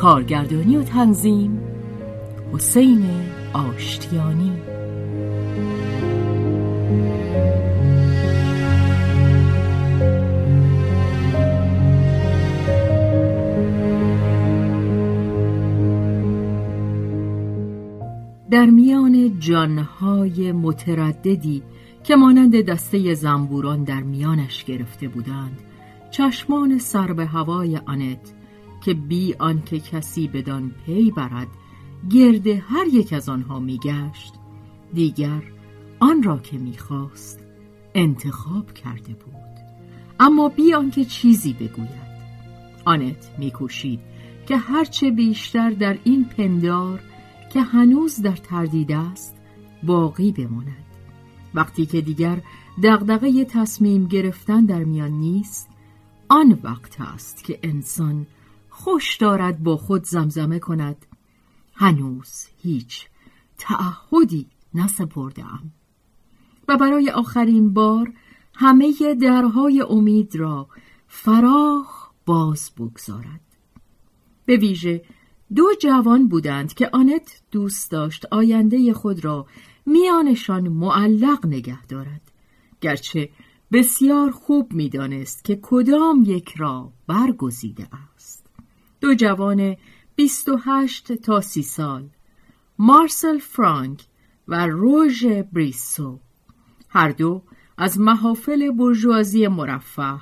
کارگردانی و تنظیم. حسین آشتیانی. در میان جانهای مترددی که مانند دسته زنبوران در میانش گرفته بودند چشمان سر به هوای آنت که بی آنکه کسی بدان پی برد گرد هر یک از آنها میگشت. دیگر آن را که می‌خواست انتخاب کرده بود. اما بی آنکه چیزی بگوید. آنت میکوشید که هرچه بیشتر در این پندار که هنوز در تردید است باقی بماند. وقتی که دیگر دغدغه تصمیم گرفتن در میان نیست آن وقت است که انسان خوش دارد با خود زمزمه کند. هنوز هیچ تعهدی نسپردم و برای آخرین بار همه درهای امید را فراخ باز بگذارد. به ویژه دو جوان بودند که آنت دوست داشت آینده خود را میانشان معلق نگه دارد. گرچه بسیار خوب می‌دانست که کدام یک را برگزیده است دو جوان 28 تا سی سال مارسل فرانک و روژ بریسو. هر دو از محافل برجوازی مرفه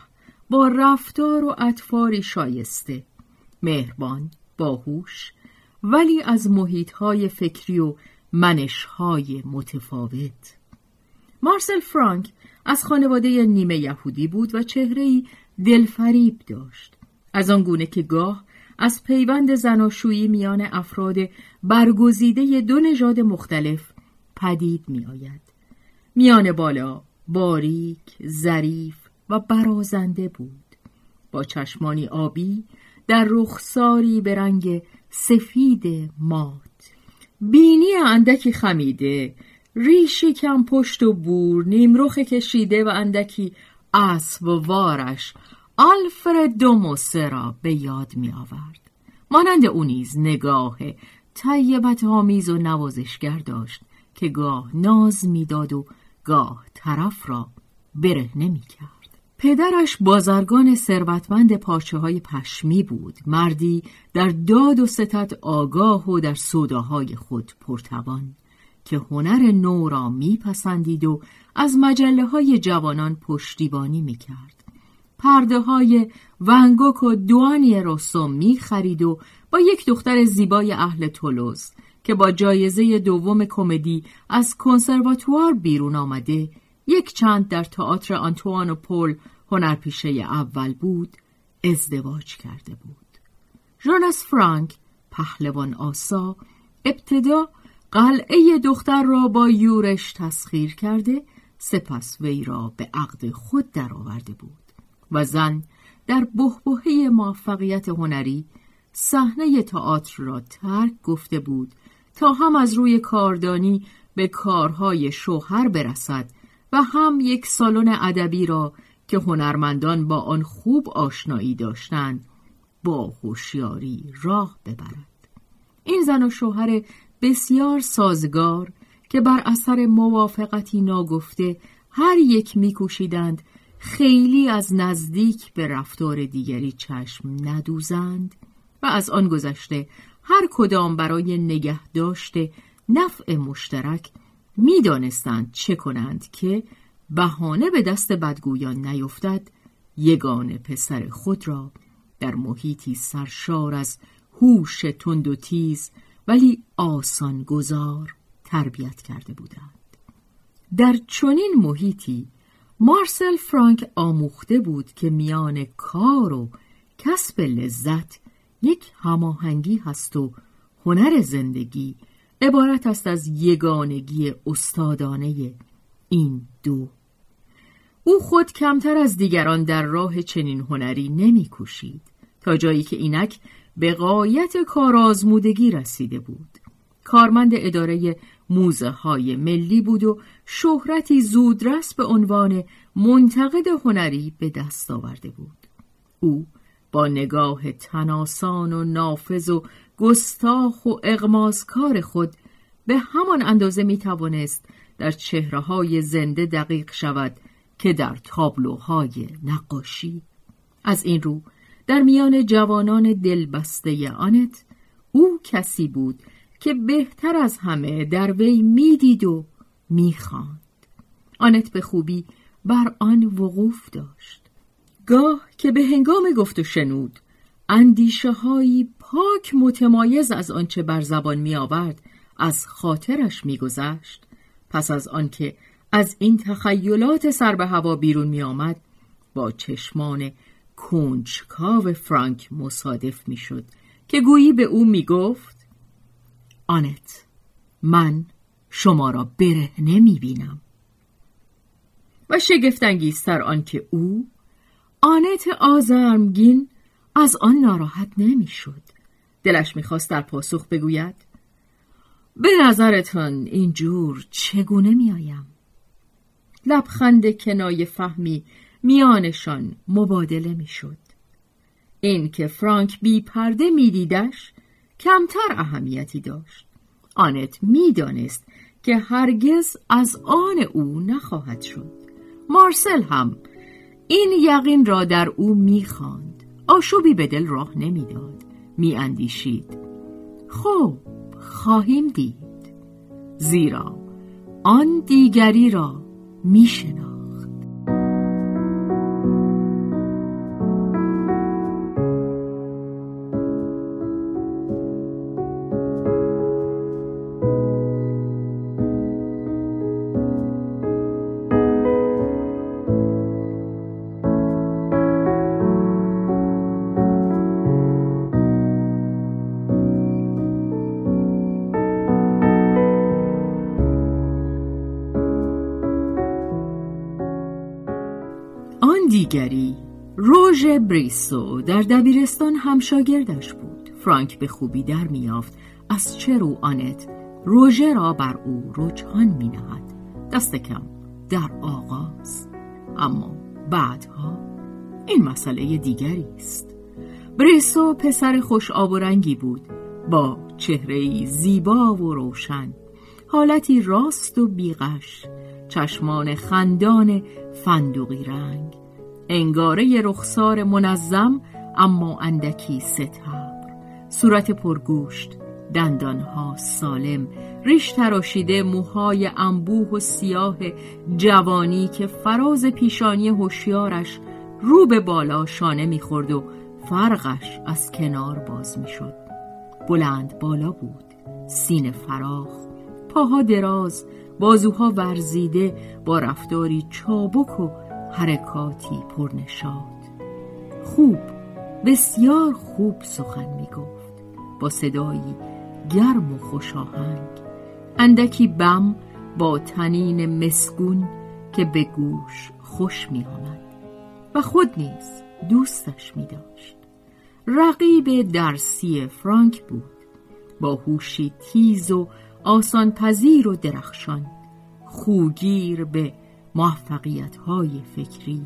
با رفتار و اطفاری شایسته مهربان باهوش ولی از محیطهای فکری و منشهای متفاوت. مارسل فرانک از خانواده نیمه یهودی بود و چهرهی دلفریب داشت. از آن گونه که گاه از پیوند زناشویی میان افراد برگزیده دو نژاد مختلف پدید می آید. میان بالا باریک، ظریف و برازنده بود. با چشمانی آبی در رخساری به رنگ سفید مات. بینی اندکی خمیده، ریشی کم پشت و بور، نیمرخ کشیده و اندکی اسب و وارش آلفرد دوموسه را به یاد می آورد. مانند او نیز نگاه طیبت آمیز و نوازشگر داشت که گاه ناز می‌داد و گاه طرف را بره نمی کرد. پدرش بازرگان ثروتمند پارچه های پشمی بود مردی در داد و ستت آگاه و در سوداهای خود پرتوان که هنر نو را میپسندید و از مجله های جوانان پشتیبانی می‌کرد پرده های ونگوک و دوانی روسو می خرید و با یک دختر زیبای اهل تولوز که با جایزه دوم کمدی از کنسرواتوار بیرون آمده یک چند در تئاتر آنتوان و پل هنرپیشه اول بود ازدواج کرده بود. ژانس فرانک پهلوان آسا ابتدا قلعه دختر را با یورش تسخیر کرده سپس وی را به عقد خود درآورده بود. و زن در بهبهه موفقیت هنری صحنه تئاتر را ترک گفته بود تا هم از روی کاردانی به کارهای شوهر برسد و هم یک سالن ادبی را که هنرمندان با آن خوب آشنایی داشتند با هوشیاری راه ببرد. این زن و شوهر بسیار سازگار که بر اثر موافقتی ناگفته هر یک میکوشیدند خیلی از نزدیک به رفتار دیگری چشم ندوزند و از آن گذشته هر کدام برای نگه داشته نفع مشترک می‌دانستند چه کنند که بهانه به دست بدگویان نیفتد یگان پسر خود را در محیطی سرشار از هوش تند و تیز ولی آسان گذار تربیت کرده بودند. در چنین محیطی مارسل فرانک آموخته بود که میان کار و کسب لذت یک هماهنگی هست و هنر زندگی عبارت است از یگانگی استادانه این دو. او خود کمتر از دیگران در راه چنین هنری نمیکوشید تا جایی که اینک به قایت کارآزمودگی رسیده بود. کارمند اداره موزه های ملی بود و شهرتی زودرس به عنوان منتقد هنری به دست آورده بود. او با نگاه تناسان و نافذ و گستاخ و اغمازکار خود به همان اندازه می توانست در چهره های زنده دقیق شود که در تابلوهای نقاشی. از این رو در میان جوانان دلبسته آنت او کسی بود که بهتر از همه در وی می‌دید و می‌خواند. آنت به خوبی بر آن وقوف داشت. گاه که به هنگام گفت و شنود اندیشه هایی پاک متمایز از آنچه بر زبان می آورد از خاطرش میگذشت. پس از آنکه از این تخیلات سر به هوا بیرون می آمد با چشمان کنجکاو فرانک مصادف می شد که گویی به او می گفت آنت من شما را برهنه می بینم و شگفتانگیزتر آنکه او آنت آزرمگین از آن ناراحت نمی‌شد. دلش می‌خواست در پاسخ بگوید به نظرتان اینجور چگونه میآیم؟ لبخند کنای فهمی میانشان مبادله می‌شد. این که فرانک بی پرده میدیدش کمتر اهمیتی داشت. آنت می‌دانست که هرگز از آن او نخواهد شد. مارسل هم این یقین را در او می‌خواند. آشوبی به دل راه نمی‌داد. میاندیشید. خب خواهیم دید. زیرا آن دیگری را می‌شناسد روژ بریسو در دبیرستان هم شاگردش بود. فرانک به خوبی در میافت. از چه رو آنت روژه را بر او رجحان می نهد دست کم در آغاز. اما بعدها این مسئله دیگری است. بریسو پسر خوش آب و رنگی بود. با چهره زیبا و روشن. حالتی راست و بیغش. چشمان خندان فندقی رنگ. انگاره رخسار منظم اما اندکی ستبر صورت پرگوشت دندانها سالم ریش تراشیده موهای انبوه و سیاه جوانی که فراز پیشانی هوشیارش رو به بالا شانه می‌خورد و فرقش از کنار باز می‌شد. بلند بالا بود سین فراخ پاها دراز بازوها ورزیده با رفتاری چابک و حرکاتی پرنشاد خوب بسیار خوب سخن می گفت با صدایی گرم و خوشاهنگ اندکی بم با تنین مسگون که به گوش خوش می آمد و خود نیز دوستش می داشت رقیب درسی فرانک بود. با هوشی تیز و آسان پذیر و درخشان. خوگیر به موفقیت های فکری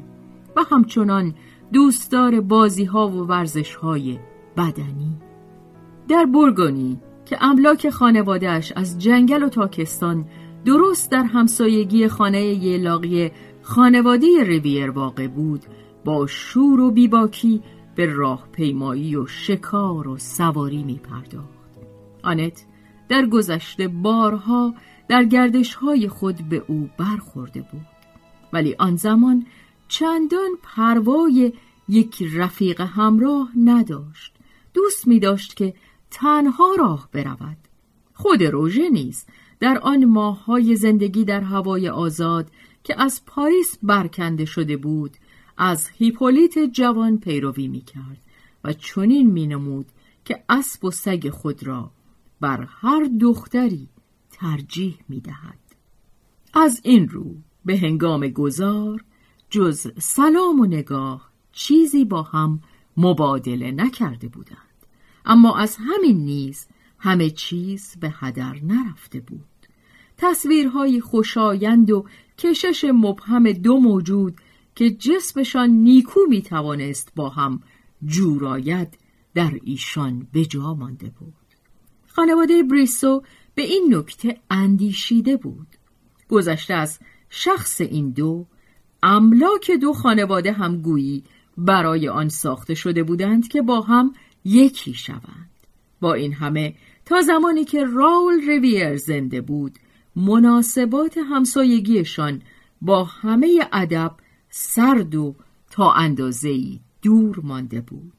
و همچنان دوستدار بازی ها و ورزش های بدنی در برگونی که املاک خانوادهش از جنگل و تاکستان درست در همسایگی خانه یلاقی خانواده ریویر واقع بود با شور و بیباکی به راه پیمایی و شکار و سواری می پرداخت. آنت در گذشته بارها در گردش های خود به او برخورده بود ولی آن زمان چندان پروای یک رفیق همراه نداشت دوست می داشت که تنها راه برود خود روژه نیز در آن ماههای زندگی در هوای آزاد که از پاریس برکنده شده بود از هیپولیت جوان پیروی می کرد و چنین می نمود که اسب و سگ خود را بر هر دختری ترجیح می دهد. از این رو به هنگام گذار جز سلام و نگاه چیزی با هم مبادله نکرده بودند. اما از همین نیز همه چیز به هدر نرفته بود. تصویرهای خوشایند و کشش مبهم دو موجود که جسمشان نیکو می توانست با هم جوراید در ایشان به جا مانده بود. خانواده بریسو به این نکته اندیشیده بود. گذشته از شخص این دو املاک دو خانواده هم گویی برای آن ساخته شده بودند که با هم یکی شوند. با این همه تا زمانی که راول رویر زنده بود مناسبات همسایگیشان با همه ادب سرد و تا اندازه‌ای دور مانده بود.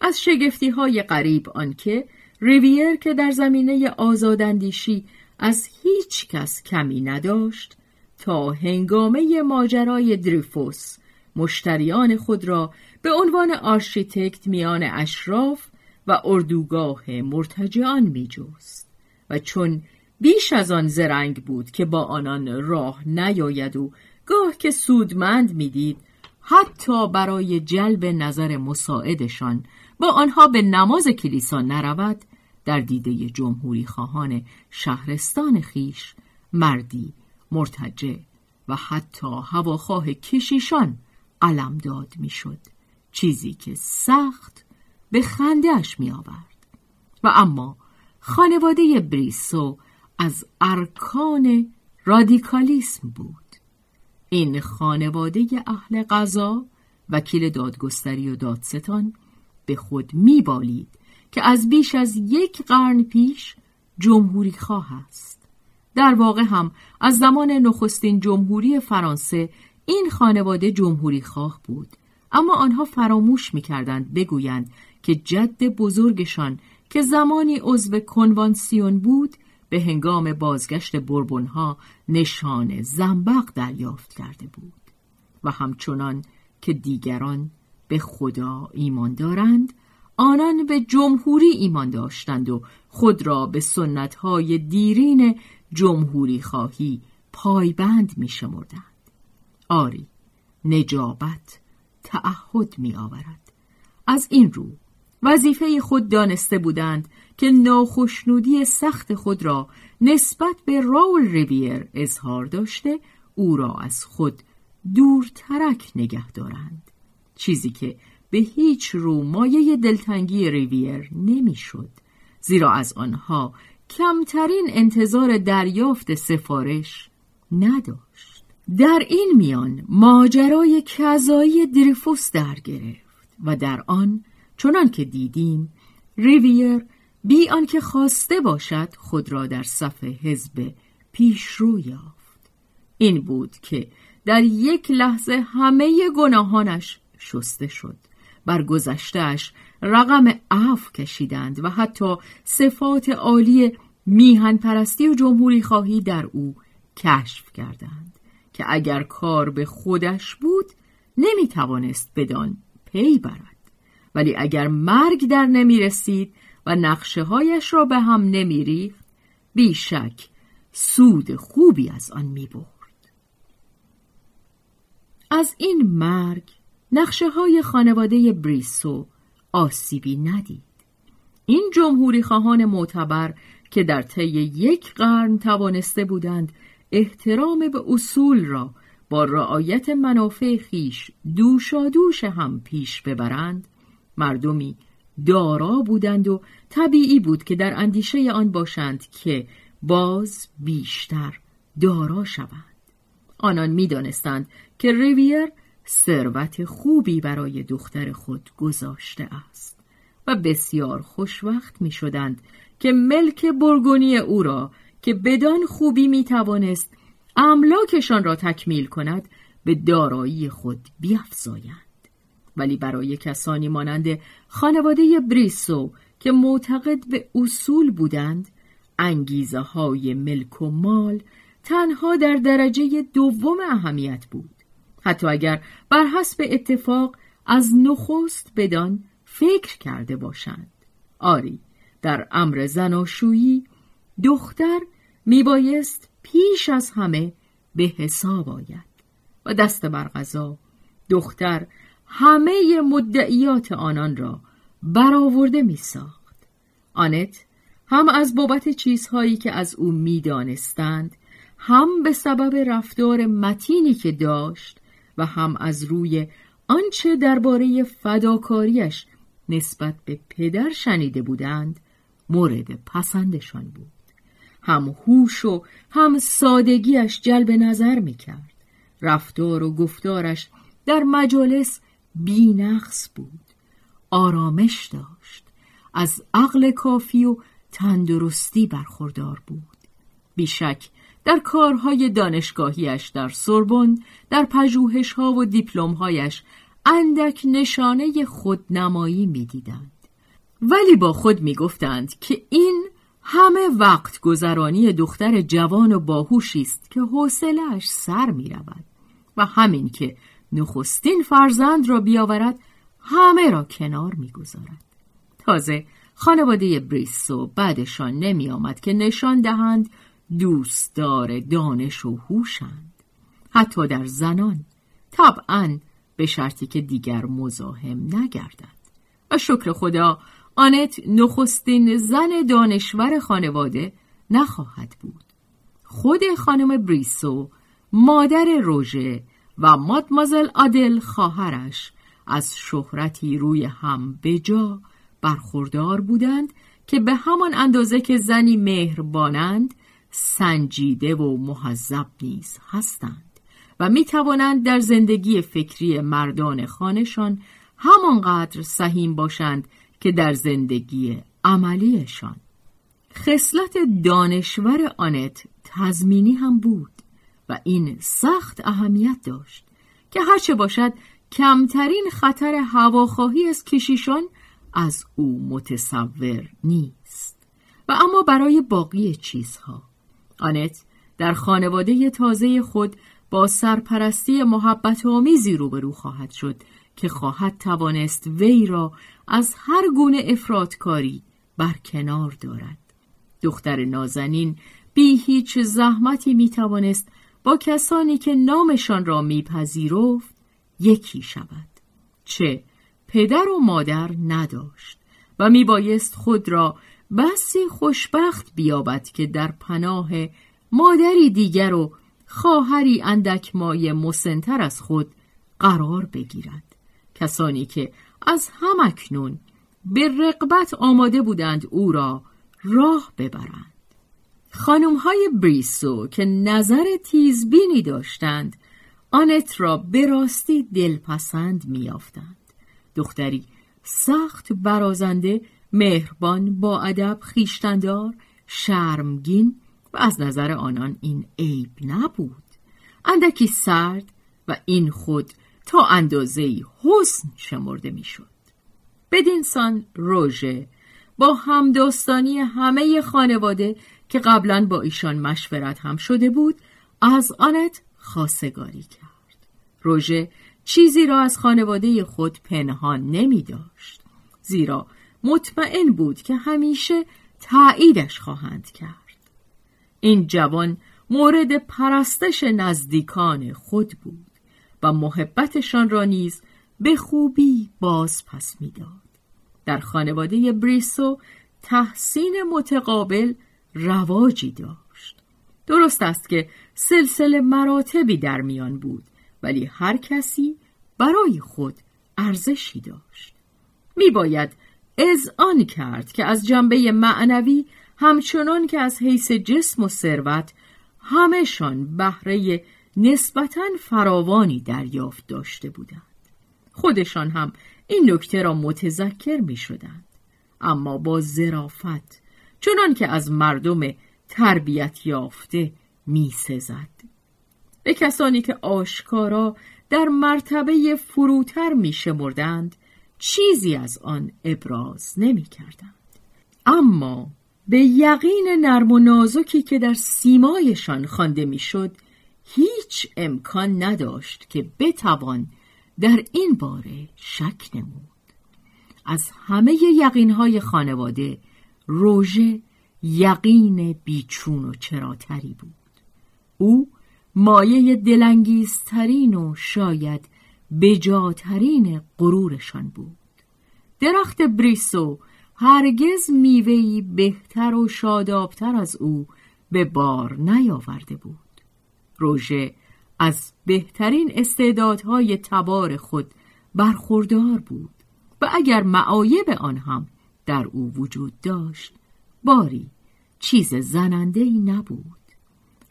از شگفتی های قریب آنکه ریویر که در زمینه آزاداندیشی از هیچ کس کمی نداشت تا هنگامه ماجرای دریفوس مشتریان خود را به عنوان آرشیتکت میان اشراف و اردوگاه مرتجعان میجوست و چون بیش از آن زرنگ بود که با آنان راه نیاید و گاه که سودمند می‌دید حتی برای جلب نظر مساعدشان با آنها به نماز کلیسا نرود در دیده جمهوری خواهان شهرستان خویش مردی مرتجع و حتی هواخواه کشیشان داد می‌شد. چیزی که سخت به خندهش می آورد و اما خانواده بریسو از ارکان رادیکالیسم بود. این خانواده اهل قضا وکیل دادگستری و دادستان به خود میبالید که از بیش از یک قرن پیش جمهوری خواه است. در واقع هم از زمان نخستین جمهوری فرانسه این خانواده جمهوری خواه بود. اما آنها فراموش می‌کردند بگویند که جد بزرگشان که زمانی عضو کنوانسیون بود به هنگام بازگشت بربونها نشان زنبق دریافت کرده بود. و همچنان که دیگران به خدا ایمان دارند آنان به جمهوری ایمان داشتند و خود را به سنتهای دیرین جمهوری خواهی پایبند می شمردند. آری نجابت تعهد می آورد. از این رو وظیفه خود دانسته بودند که ناخشنودی سخت خود را نسبت به راول ریویر اظهار داشته او را از خود دورترک نگه دارند چیزی که به هیچ رو مایه دلتنگی ریویر نمی‌شد زیرا از آنها کمترین انتظار دریافت سفارش نداشت. در این میان ماجرای کذایی دریفوس در گرفت و در آن چنان که دیدیم ریویر بی آنکه خواسته باشد خود را در صف حزب پیشرو یافت. این بود که در یک لحظه همه گناهانش شسته شد. بر گذشتهش رقم عفو کشیدند و حتی صفات عالی میهن پرستی و جمهوری خواهی در او کشف کردند که اگر کار به خودش بود نمی توانست بدان پی برد ولی اگر مرگ در نمی رسید و نقشه هایش را به هم نمی ریخت بیشک سود خوبی از آن می برد. از این مرگ نقشه های خانواده بریسو آسیبی ندید. این جمهوری خواهان معتبر که در طی یک قرن توانسته بودند احترام به اصول را با رعایت منافع خیش دوشادوش هم پیش ببرند مردمی دارا بودند و طبیعی بود که در اندیشه آن باشند که باز بیشتر دارا شوند آنان می‌دانستند که ریویر ثروت خوبی برای دختر خود گذاشته است و بسیار خوشوقت می شدند که ملک برگونی او را که بدان خوبی می توانست املاکشان را تکمیل کند به دارایی خود بیافزایند. ولی برای کسانی مانند خانواده بریسو که معتقد به اصول بودند انگیزه های ملک و مال تنها در درجه دوم اهمیت بود. حتی اگر بر حسب اتفاق از نخست بدان فکر کرده باشند آری در امر زناشویی دختر میبایست پیش از همه به حساب آید و دست بر غذا دختر همه مدعیات آنان را برآورده می ساخت. آنت هم از بابت چیزهایی که از او می‌دانستند هم به سبب رفتار متینی که داشت و هم از روی آنچه درباره فداکاریش نسبت به پدر شنیده بودند مورد پسندشان بود. هم هوش و هم سادگیش جلب نظر می‌کرد. رفتار و گفتارش در مجالس بینقص بود. آرامش داشت. از عقل کافی و تندرستی برخوردار بود. بیشک در کارهای دانشگاهیش در سربن در پژوهش‌ها و دیپلم‌هایش اندک نشانه خودنمایی می‌دیدند. ولی با خود می‌گفتند که این همه وقت گذرانی دختر جوان و باهوشی است که حوصلهاش سر می رود و همین که نخستین فرزند را بیاورد همه را کنار می‌گذارد. تازه خانواده بریسو بعدشان نمی آمد که نشان دهند دوستدار دانش و هوشند. حتی در زنان طبعا به شرطی که دیگر مزاحم نگردد و شکر خدا آنت نخستین زن دانشور خانواده نخواهد بود. خود خانم بریسو مادر روژه و مادمازل آدل خواهرش از شهرتی روی هم بجا برخوردار بودند که به همان اندازه که زنی مهربانند سنجیده و محذب نیز هستند و می توانند در زندگی فکری مردان خانشان همانقدر سهیم باشند که در زندگی عملیشان. خصلت دانشور آنت تزمینی هم بود و این سخت اهمیت داشت که هرچه باشد کمترین خطر هواخواهی از کشیشان از او متصور نیست. و اما برای باقی چیزها آنت در خانواده تازه خود با سرپرستی محبت آمیزی روبرو خواهد شد که خواهد توانست وی را از هر گونه افرادکاری برکنار دارد. دختر نازنین بی هیچ زحمتی می توانست با کسانی که نامشان را میپذیرفت یکی شود. چه پدر و مادر نداشت و میبایست خود را بسی خوشبخت بیابد که در پناه مادری دیگر و خواهری اندک مای مسنتر از خود قرار بگیرد. کسانی که از همکنون به رقبت آماده بودند او را راه ببرند. خانم های بریسو که نظر تیزبینی داشتند آنت را به راستی دلپسند میافتند دختری سخت برازنده مهربان با ادب خیشتندار شرمگین و از نظر آنان این عیب نبود. اندکی سرد و این خود تا اندازه حسن شمرده می‌شد. بدینسان روژه با همداستانی همه خانواده که قبلا با ایشان مشورت هم شده بود از آنت خاصگاری کرد. روژه چیزی را از خانواده خود پنهان نمی داشت زیرا مطمئن بود که همیشه تاییدش خواهند کرد. این جوان مورد پرستش نزدیکان خود بود و محبتشان را نیز به خوبی باز پس می‌داد. در خانواده بریسو تحسین متقابل رواجی داشت. درست است که سلسله مراتبی در میان بود ولی هر کسی برای خود ارزشی داشت. می باید از آن کرد که از جنبه معنوی همچنان که از حیث جسم و ثروت همهشان بهره نسبتا فراوانی دریافت داشته بودند خودشان هم این نکته را متذکر می شدند. اما با زرافت چنان که از مردم تربیت یافته می سزد. به کسانی که آشکارا در مرتبه فروتر می شمردند چیزی از آن ابراز نمی کردند. اما به یقین نرم و نازکی که در سیمایشان خوانده می‌شد هیچ امکان نداشت که بتوان در این باره شک نمود از همه یقینهای خانواده روژه یقین بیچون و چراتری بود او مایه دلانگیزترین و شاید بجاترین غرورشان بود. درخت بریسو هرگز میوهی بهتر و شادابتر از او به بار نیاورده بود. روژه از بهترین استعدادهای تبار خود برخوردار بود و اگر معایب آن هم در او وجود داشت باری چیز زننده ای نبود.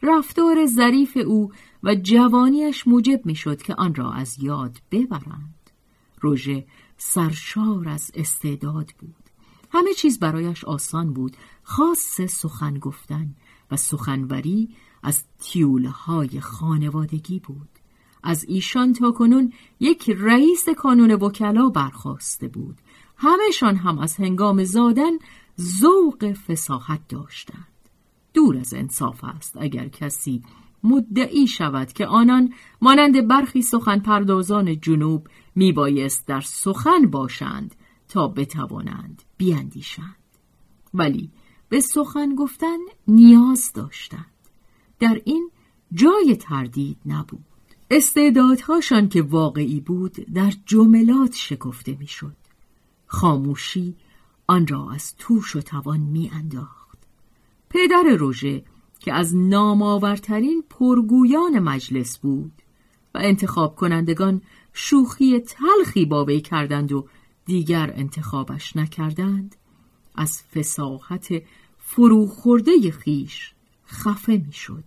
رفتار ظریف او و جوانیش موجب می‌شد که آن را از یاد ببرند. روژه سرشار از استعداد بود. همه چیز برایش آسان بود. خاص سخن گفتن و سخنوری از تیولهای خانوادگی بود. از ایشان تا کنون یک رئیس کانون وکلا برخواسته بود. همهشان هم از هنگام زادن ذوق فساحت داشتند. دور از انصاف است اگر کسی مدعی شود که آنان مانند برخی سخن پردازان جنوب میبایست در سخن باشند تا بتوانند بیاندیشند ولی به سخن گفتن نیاز داشتند. در این جای تردید نبود. استعدادهاشان که واقعی بود در جملات شکفته می‌شد. خاموشی آن را از توش و توان میانداخت. پدر روژه که از نامآورترین پرگویان مجلس بود و انتخاب کنندگان شوخی تلخی با وی کردند و دیگر انتخابش نکردند از فساحت فروخورده خیش خفه می‌شد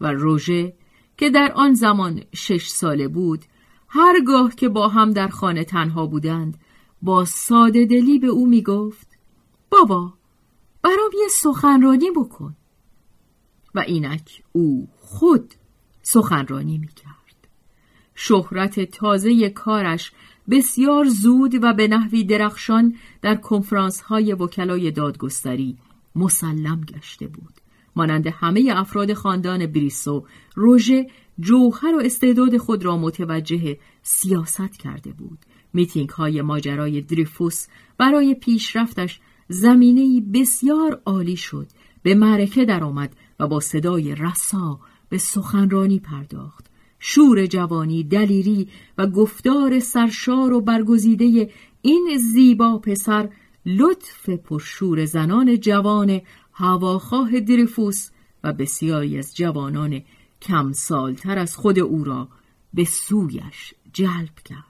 و روژه که در آن زمان شش ساله بود هرگاه که با هم در خانه تنها بودند با ساده دلی به او می گفت بابا برام یه سخنرانی بکن. و اینک او خود سخنرانی می کرد شهرت تازه کارش بسیار زود و به نحوی درخشان در کنفرانس های وکلای دادگستری مسلم گشته بود. مانند همه افراد خاندان بریسو روژه جوهر و استعداد خود را متوجه سیاست کرده بود. میتینگ های ماجرای دریفوس برای پیشرفتش زمینه بسیار عالی شد به معرکه درآمد و با صدای رسا به سخنرانی پرداخت. شور جوانی دلیری و گفتار سرشار و برگزیده این زیبا پسر لطف پرشور زنان جوان هواخواه دریفوس و بسیاری از جوانان کم سالتر از خود او را به سویش جلب کرد.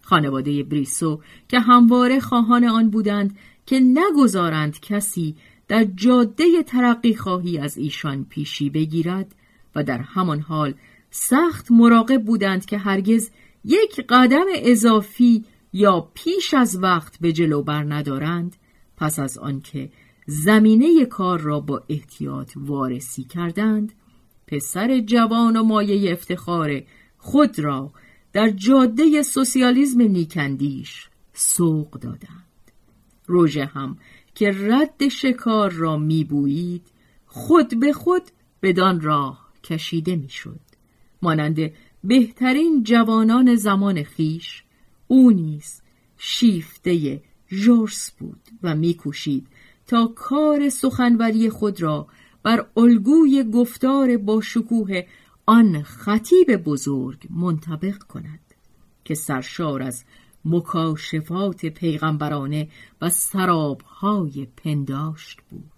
خانواده بریسو که همواره خواهان آن بودند که نگذارند کسی در جاده ترقی خواهی از ایشان پیشی بگیرد و در همان حال سخت مراقب بودند که هرگز یک قدم اضافی یا پیش از وقت به جلو بر ندارند پس از آنکه زمینه کار را با احتیاط وارسی کردند پسر جوان و مایه افتخار خود را در جاده سوسیالیسم نیکندیش سوق دادند. روژه هم که رد شکار را میبویید خود به خود بدان راه کشیده می‌شد. مانند بهترین جوانان زمان خیش او نیز شیفته ژورس بود و میکوشید تا کار سخنوری خود را بر الگوی گفتار با شکوه آن خطیب بزرگ منطبق کند که سرشار از مکاشفات پیغمبرانه و سرابهای پنداشت بود.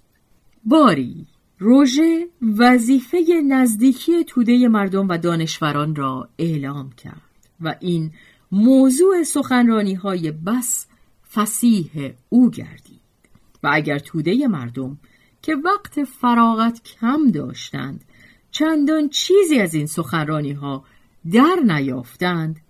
باری روژه وظیفه نزدیکی توده مردم و دانشوران را اعلام کرد و این موضوع سخنرانی های بس فسیح او گردید. و اگر توده مردم که وقت فراغت کم داشتند چندان چیزی از این سخنرانی ها در نیافتند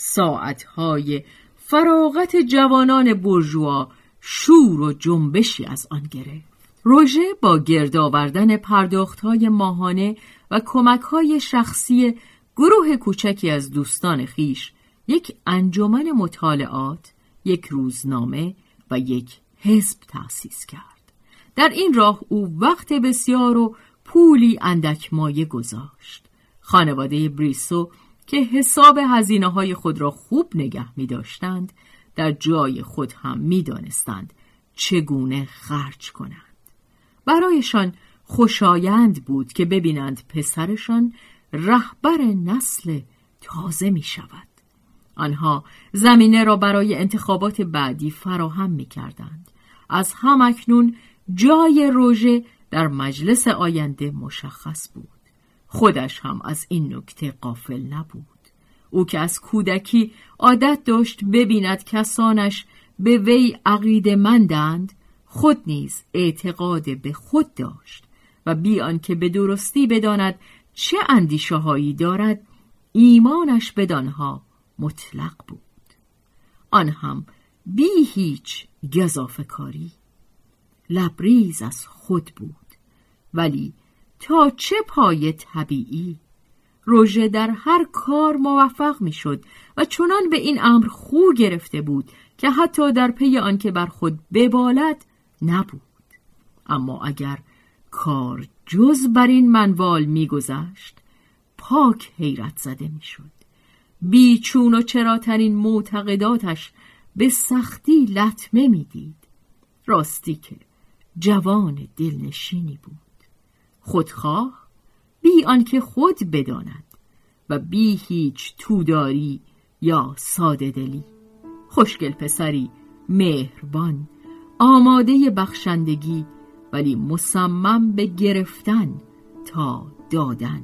ساعتهای فراغت جوانان برجوا شور و جنبشی از آن گرفت روژه با گرد آوردن پرداخت های ماهانه و کمک های شخصی گروه کوچکی از دوستان خیش یک انجمن مطالعات، یک روزنامه و یک حزب تأسیس کرد. در این راه او وقت بسیار و پولی اندک مایه گذاشت. خانواده بریسو که حساب هزینه های خود را خوب نگه می داشتند در جای خود هم می دانستند چگونه خرج کنند. برایشان خوشایند بود که ببینند پسرشان رهبر نسل تازه می شود. آنها زمینه را برای انتخابات بعدی فراهم می کردند. از همکنون جای روژه در مجلس آینده مشخص بود. خودش هم از این نکته قافل نبود. او که از کودکی عادت داشت ببیند کسانش به وی عقیده مندند خود نیز اعتقاد به خود داشت و بی آنکه به درستی بداند چه اندیشه هایی دارد ایمانش بدانها مطلق بود. آن هم بی هیچ گذافه کاری لبریز از خود بود. ولی تا چه پای طبیعی؟ روژه در هر کار موفق می‌شد و چنان به این امر خو گرفته بود که حتی در پی آنکه بر خود ببالد نبود. اما اگر کار جز بر این منوال میگذشت پاک حیرت زده می‌شد. بیچون و چراترین معتقداتش به سختی لطمه می‌دید. راستی که جوان دلنشینی بود. خودخواه بی آنکه خود بداند و بی هیچ توداری یا ساده دلی. خوشگل پسری مهربان آماده بخشندگی ولی مصمم به گرفتن تا دادن.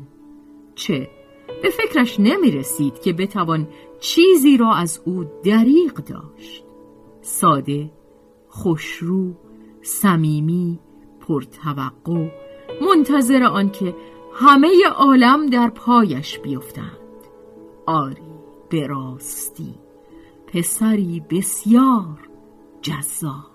چه؟ به فکرش نمی رسید که بتوان چیزی را از او دریق داشت. ساده خوشرو صمیمی پرتوقع منتظر آنکه همه عالم در پایش بیفتند. آری به راستی پسری بسیار جذاب.